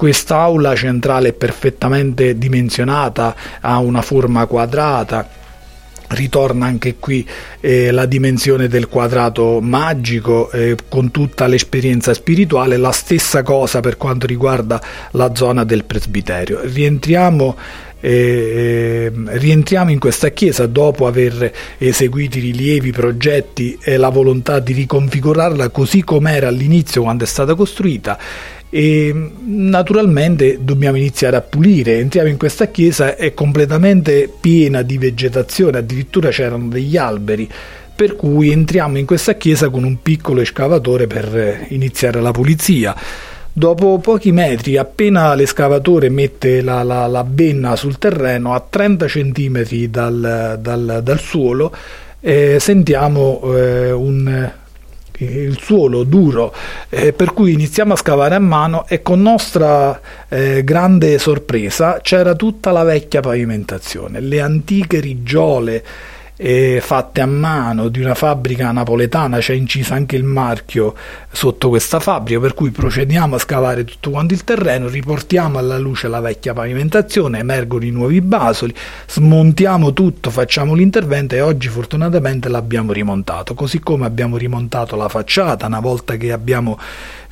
quest'aula centrale è perfettamente dimensionata, ha una forma quadrata, ritorna anche qui eh, la dimensione del quadrato magico eh, con tutta l'esperienza spirituale, la stessa cosa per quanto riguarda la zona del presbiterio. Rientriamo eh, rientriamo in questa chiesa dopo aver eseguito i rilievi, i progetti e la volontà di riconfigurarla così com'era all'inizio quando è stata costruita e naturalmente dobbiamo iniziare a pulire. Entriamo in questa chiesa, è completamente piena di vegetazione, addirittura c'erano degli alberi. Per cui entriamo in questa chiesa con un piccolo escavatore per iniziare la pulizia. Dopo pochi metri, appena l'escavatore mette la, la- la benna sul terreno, a 30 cm dal, dal- dal suolo, eh, sentiamo eh, un, il suolo duro, eh, per cui iniziamo a scavare a mano e con nostra eh, grande sorpresa c'era tutta la vecchia pavimentazione, le antiche riggiole eh, fatte a mano di una fabbrica napoletana, c'è incisa anche il marchio sotto questa fabbrica, per cui procediamo a scavare tutto quanto il terreno, riportiamo alla luce la vecchia pavimentazione, emergono i nuovi basoli, smontiamo tutto, facciamo l'intervento e oggi fortunatamente l'abbiamo rimontato, così come abbiamo rimontato la facciata una volta che abbiamo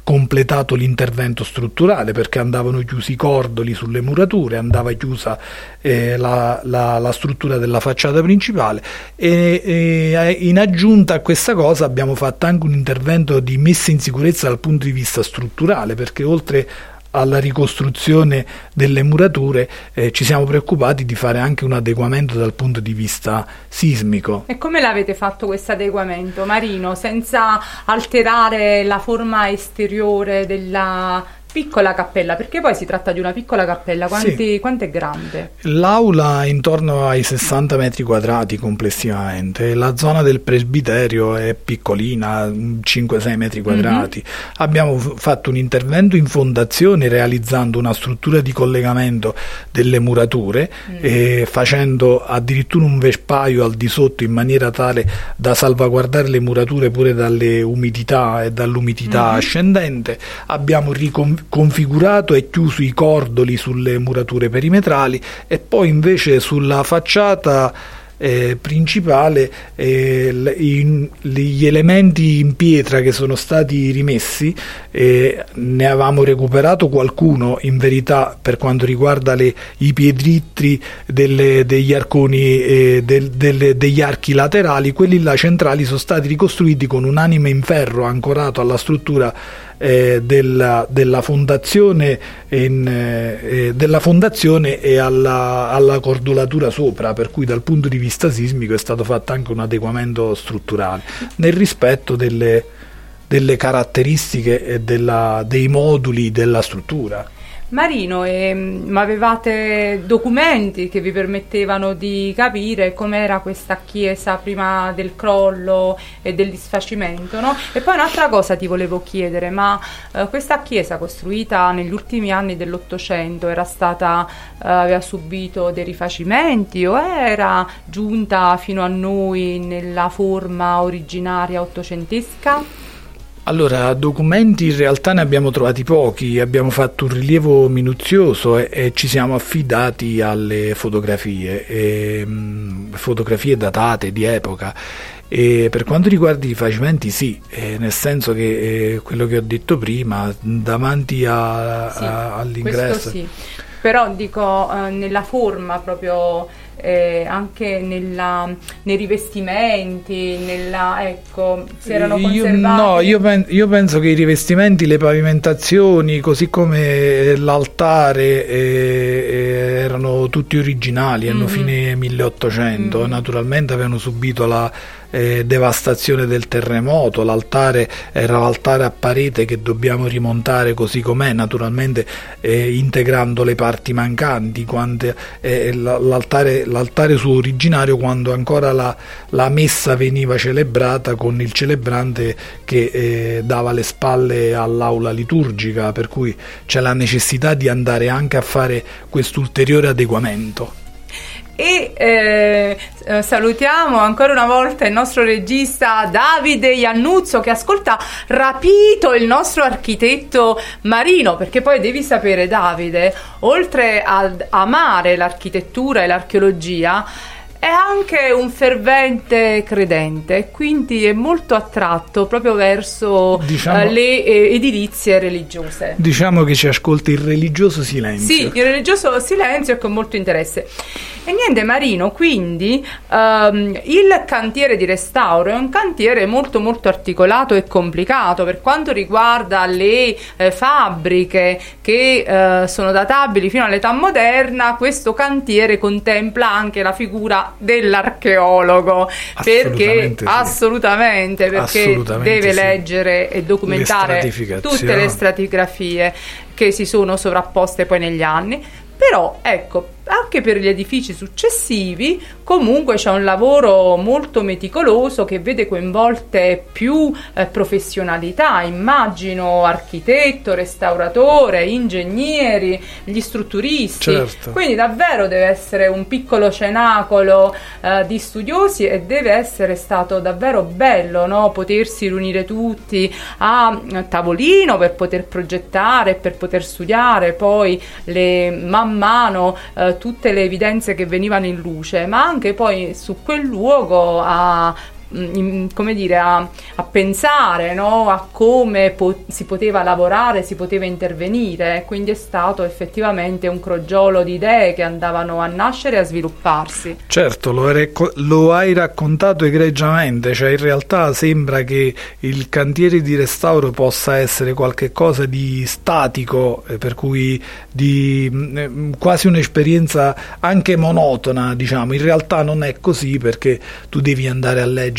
completato l'intervento strutturale perché andavano chiusi i cordoli sulle murature, andava chiusa eh, la, la- la struttura della facciata principale. E, e in aggiunta a questa cosa abbiamo fatto anche un intervento di messa in sicurezza dal punto di vista strutturale perché oltre alla ricostruzione delle murature eh, ci siamo preoccupati di fare anche un adeguamento dal punto di vista sismico. E come l'avete fatto questo adeguamento, Marino, senza alterare la forma esteriore della piccola cappella? Perché poi si tratta di una piccola cappella, quanti, quanto è grande? L'aula è intorno ai 60 metri quadrati complessivamente, la zona del presbiterio è piccolina, 5-6 metri quadrati. Abbiamo f- fatto un intervento in fondazione realizzando una struttura di collegamento delle murature e facendo addirittura un vespaio al di sotto in maniera tale da salvaguardare le murature pure dalle umidità e dall'umidità ascendente. Abbiamo riconfigurato e chiuso i cordoli sulle murature perimetrali e poi invece sulla facciata eh, principale eh, gli elementi in pietra che sono stati rimessi eh, ne avevamo recuperato qualcuno in verità per quanto riguarda le- i piedritti delle- degli arconi eh, del- delle- degli archi laterali quelli là centrali sono stati ricostruiti con un anime in ferro ancorato alla struttura eh, della, della fondazione, in, eh, eh, della fondazione e alla, alla cordulatura sopra, per cui dal punto di vista sismico è stato fatto anche un adeguamento strutturale, nel rispetto delle, delle caratteristiche della- dei moduli della struttura. Marino, ehm, ma avevate documenti che vi permettevano di capire com'era questa chiesa prima del crollo e del disfacimento, no? E poi un'altra cosa ti volevo chiedere, ma eh, questa chiesa costruita negli ultimi anni dell'Ottocento era stata, eh, aveva subito dei rifacimenti o era giunta fino a noi nella forma originaria ottocentesca? Allora, documenti in realtà ne abbiamo trovati pochi, abbiamo fatto un rilievo minuzioso e, e ci siamo affidati alle fotografie, e, mh, fotografie datate di epoca. E per quanto riguarda i rifacimenti, sì, eh, nel senso che eh, quello che ho detto prima, davanti a- Sì, a- all'ingresso. Sì. Però dico eh, nella forma proprio eh, anche nella- nei rivestimenti, nella ecco, si erano Io, conservati. no, io, pen- io penso che i rivestimenti, le pavimentazioni, così come l'altare, eh, eh, erano tutti originali, hanno Mhm. fine 1800, Mhm. naturalmente avevano subito la eh, devastazione del terremoto, l'altare era l'altare a parete che dobbiamo rimontare così com'è, naturalmente eh, integrando le parti mancanti, quante- eh, l- l'altare, l'altare suo originario quando ancora la, la messa veniva celebrata con il celebrante che eh, dava le spalle all'aula liturgica, per cui c'è la necessità di andare anche a fare quest'ulteriore adeguamento. E eh, eh, salutiamo ancora una volta il nostro regista Davide Iannuzzo che ascolta rapito il nostro architetto Marino, perché poi devi sapere Davide, oltre ad amare l'architettura e l'archeologia, è anche un fervente credente, quindi è molto attratto proprio verso Diciamo- eh, le eh, edilizie religiose. Diciamo che ci ascolta il religioso silenzio. Sì, il religioso silenzio con molto interesse. E niente, Marino, quindi ehm, il cantiere di restauro è un cantiere molto molto articolato e complicato per quanto riguarda le eh, fabbriche che eh, sono databili fino all'età moderna, questo cantiere contempla anche la figura dell'archeologo perché Assolutamente sì. assolutamente perché Assolutamente deve sì. leggere e documentare stratificazioni. tutte le stratigrafie che si sono sovrapposte poi negli anni. Però ecco, anche per gli edifici successivi comunque c'è un lavoro molto meticoloso che vede coinvolte più eh, professionalità, immagino architetto, restauratore, ingegneri, gli strutturisti. Certo. Quindi davvero deve essere un piccolo cenacolo eh, di studiosi e deve essere stato davvero bello no? potersi riunire tutti a eh, tavolino per poter progettare, per poter studiare poi le, man mano eh, tutte le evidenze che venivano in luce, ma anche poi su quel luogo a come dire, a, a pensare no? a come po- si poteva lavorare, si poteva intervenire, quindi è stato effettivamente un crogiolo di idee che andavano a nascere e a svilupparsi. Certo, lo, recco- lo hai raccontato egregiamente, cioè in realtà sembra che il cantiere di restauro possa essere qualcosa di statico, eh, per cui di mm, eh, quasi un'esperienza anche monotona, diciamo. In realtà non è così perché tu devi andare a leggere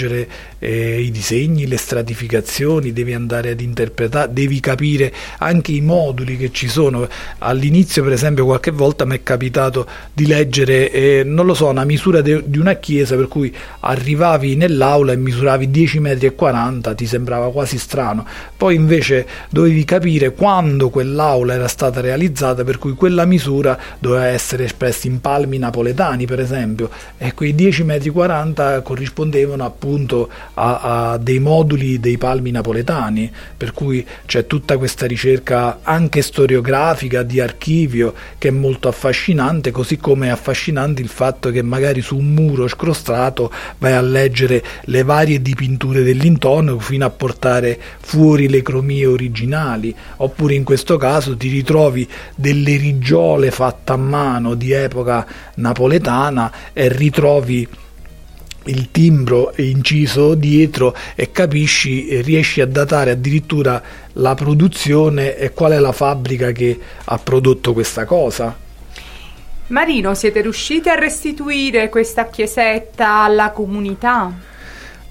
eh, i disegni, le stratificazioni, devi andare ad interpretare, devi capire anche i moduli che ci sono. All'inizio, per esempio, qualche volta mi è capitato di leggere, eh, non lo so, una misura de- di una chiesa per cui arrivavi nell'aula e misuravi 10,40 metri, ti sembrava quasi strano. Poi invece dovevi capire quando quell'aula era stata realizzata, per cui quella misura doveva essere espressa in palmi napoletani, per esempio, e quei 10,40 metri corrispondevano appunto appunto a, a dei moduli dei palmi napoletani, per cui c'è tutta questa ricerca anche storiografica di archivio che è molto affascinante, così come è affascinante il fatto che magari su un muro scrostrato vai a leggere le varie dipinture dell'intonaco fino a portare fuori le cromie originali, oppure in questo caso ti ritrovi delle rigiole fatte a mano di epoca napoletana e ritrovi il timbro inciso dietro e capisci riesci a datare addirittura la produzione e qual è la fabbrica che ha prodotto questa cosa. Marino, siete riusciti a restituire questa chiesetta alla comunità?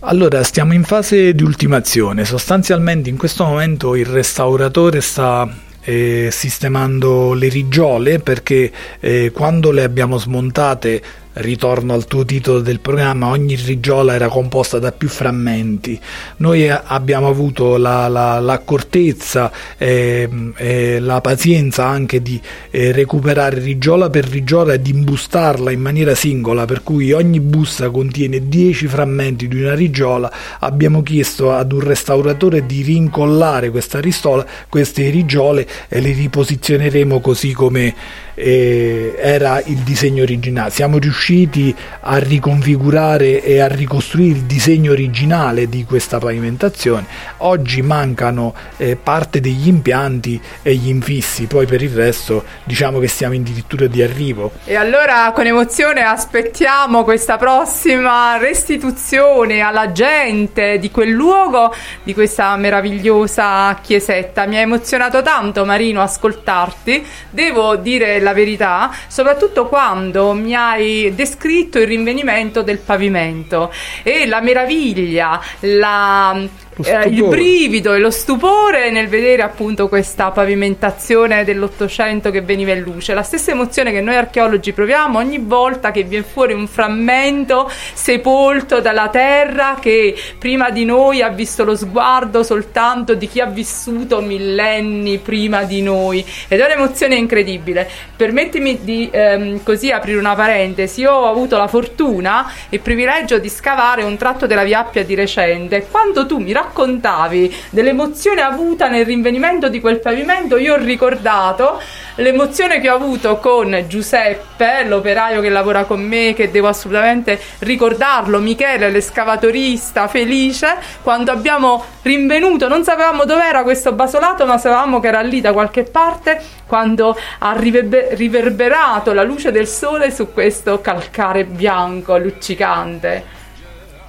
Allora, stiamo in fase di ultimazione. Sostanzialmente in questo momento il restauratore sta eh, sistemando le rigiole perché eh, quando le abbiamo smontate ritorno al tuo titolo del programma, ogni rigiola era composta da più frammenti. Noi abbiamo avuto la, la, l'accortezza e eh, la pazienza anche di eh, recuperare rigiola per rigiola e di imbustarla in maniera singola, per cui ogni busta contiene 10 frammenti di una rigiola. Abbiamo chiesto ad un restauratore di rincollare questa ristola, queste rigiole e le riposizioneremo così come eh, era il disegno originale. Siamo riusciti a riconfigurare e a ricostruire il disegno originale di questa pavimentazione. Oggi mancano eh, parte degli impianti e gli infissi, poi per il resto diciamo che siamo addirittura di arrivo. E allora con emozione aspettiamo questa prossima restituzione alla gente di quel luogo, di questa meravigliosa chiesetta. Mi ha emozionato tanto Marino ascoltarti. Devo dire la verità, soprattutto quando mi hai descritto il rinvenimento del pavimento. E la meraviglia, la, eh, il brivido e lo stupore nel vedere appunto questa pavimentazione dell'Ottocento che veniva in luce. La stessa emozione che noi archeologi proviamo ogni volta che viene fuori un frammento sepolto dalla terra che prima di noi ha visto lo sguardo soltanto di chi ha vissuto millenni prima di noi ed è un'emozione incredibile. Permettimi di ehm, così aprire una parentesi. Io ho avuto la fortuna e il privilegio di scavare un tratto della Via Appia di recente. Quando tu mi raccontavi dell'emozione avuta nel rinvenimento di quel pavimento, io ho ricordato l'emozione che ho avuto con Giuseppe, l'operaio che lavora con me, che devo assolutamente ricordarlo, Michele, l'escavatorista felice, quando abbiamo rinvenuto, non sapevamo dov'era questo basolato, ma sapevamo che era lì da qualche parte, quando ha riverber- riverberato la luce del sole su questo calcare bianco luccicante.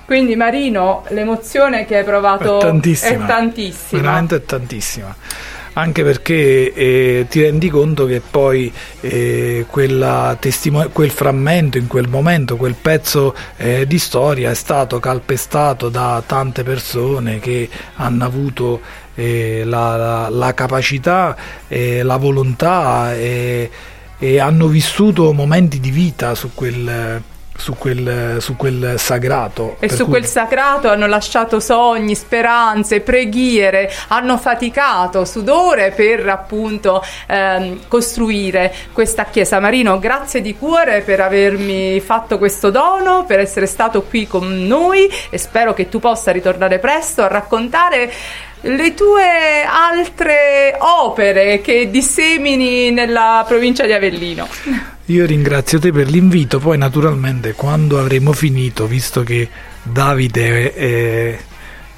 Quindi Marino, l'emozione che hai provato è tantissima, è tantissima. veramente è tantissima. Anche perché eh, ti rendi conto che poi eh, testimo- quel frammento in quel momento, quel pezzo eh, di storia è stato calpestato da tante persone che hanno avuto eh, la, la, la capacità, e la volontà e, e hanno vissuto momenti di vita su quel su quel, su quel sagrato. E su cui- quel sacrato hanno lasciato sogni, speranze, preghiere, hanno faticato, sudore per appunto ehm, costruire questa chiesa. Marino, grazie di cuore per avermi fatto questo dono, per essere stato qui con noi e spero che tu possa ritornare presto a raccontare le tue altre opere che dissemini nella provincia di Avellino. Io ringrazio te per l'invito, poi naturalmente quando avremo finito, visto che Davide è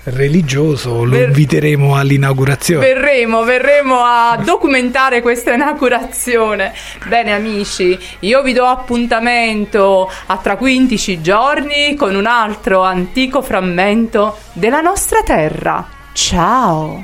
religioso, lo Ver- inviteremo all'inaugurazione. Verremo, verremo a documentare questa inaugurazione. Bene amici, io vi do appuntamento a tra 15 giorni con un altro antico frammento della nostra terra. Ciao!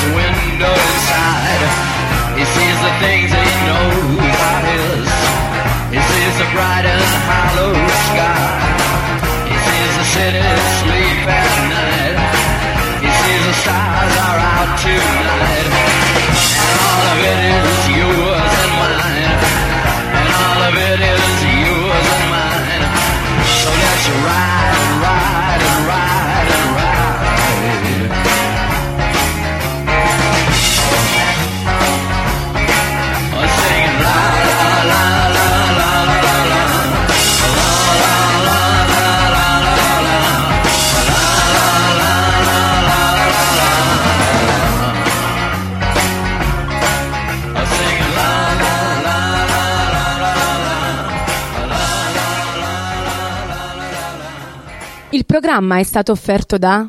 his window inside. He sees the things that he knows are his. He sees the bright and hollow sky. He sees the city sleep at night. He sees the stars are out tonight. Programma è stato offerto da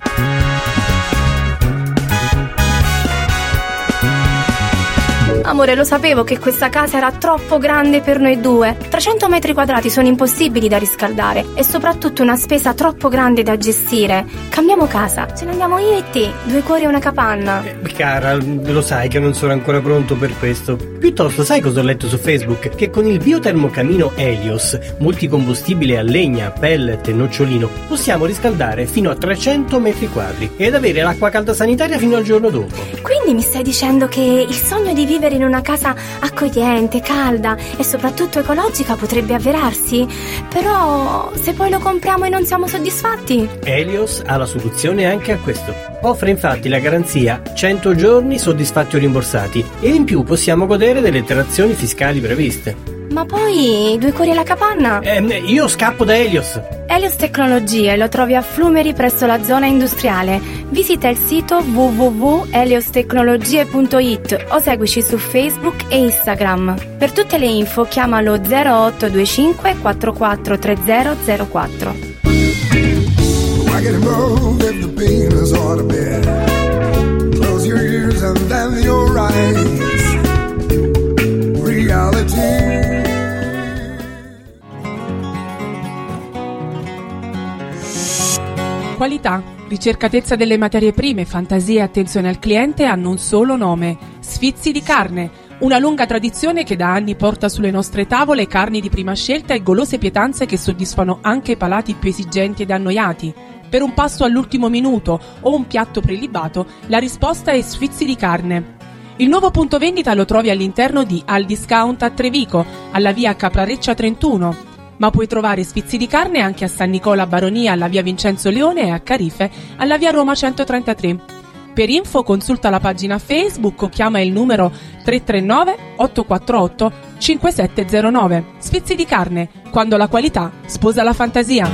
Amore, lo sapevo che questa casa era troppo grande per noi due. 300 metri quadrati sono impossibili da riscaldare e soprattutto una spesa troppo grande da gestire. Cambiamo casa, ce ne andiamo io e te, due cuori e una capanna. Cara, lo sai che non sono ancora pronto per questo. Piuttosto, sai cosa ho letto su Facebook? Che con il biotermocamino Helios, multicombustibile a legna, pellet e nocciolino, possiamo riscaldare fino a 300 metri quadri ed avere l'acqua calda sanitaria fino al giorno dopo. Quindi mi stai dicendo che il sogno di vivere in una casa accogliente, calda e soprattutto ecologica potrebbe avverarsi? Però se poi lo compriamo e non siamo soddisfatti? Helios ha la soluzione anche a questo. Offre infatti la garanzia 100 giorni soddisfatti o rimborsati e in più possiamo godere delle detrazioni fiscali previste. Ma poi due cuori alla capanna? Ehm, io scappo da Helios. Helios Tecnologie lo trovi a Flumeri presso la zona industriale. Visita il sito www.heliostecnologie.it o seguici su Facebook e Instagram. Per tutte le info chiamalo 0825 443004. Rock Qualità, ricercatezza delle materie prime, fantasia e attenzione al cliente hanno un solo nome: Sfizi di carne. Una lunga tradizione che da anni porta sulle nostre tavole carni di prima scelta e golose pietanze che soddisfano anche i palati più esigenti ed annoiati. Per un pasto all'ultimo minuto o un piatto prelibato, la risposta è Sfizi di carne. Il nuovo punto vendita lo trovi all'interno di Al Discount a Trevico, alla via Caprareccia 31 ma puoi trovare Sfizi di carne anche a San Nicola Baronia alla via Vincenzo Leone e a Carife alla via Roma 133. Per info consulta la pagina Facebook o chiama il numero 339 848 5709. Sfizi di carne, quando la qualità sposa la fantasia.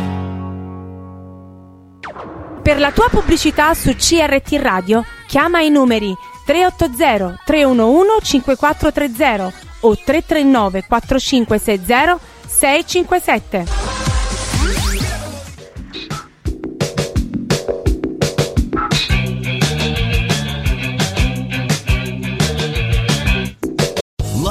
Per la tua pubblicità su CRT Radio chiama i numeri 380 311 5430 o 339 4560 657.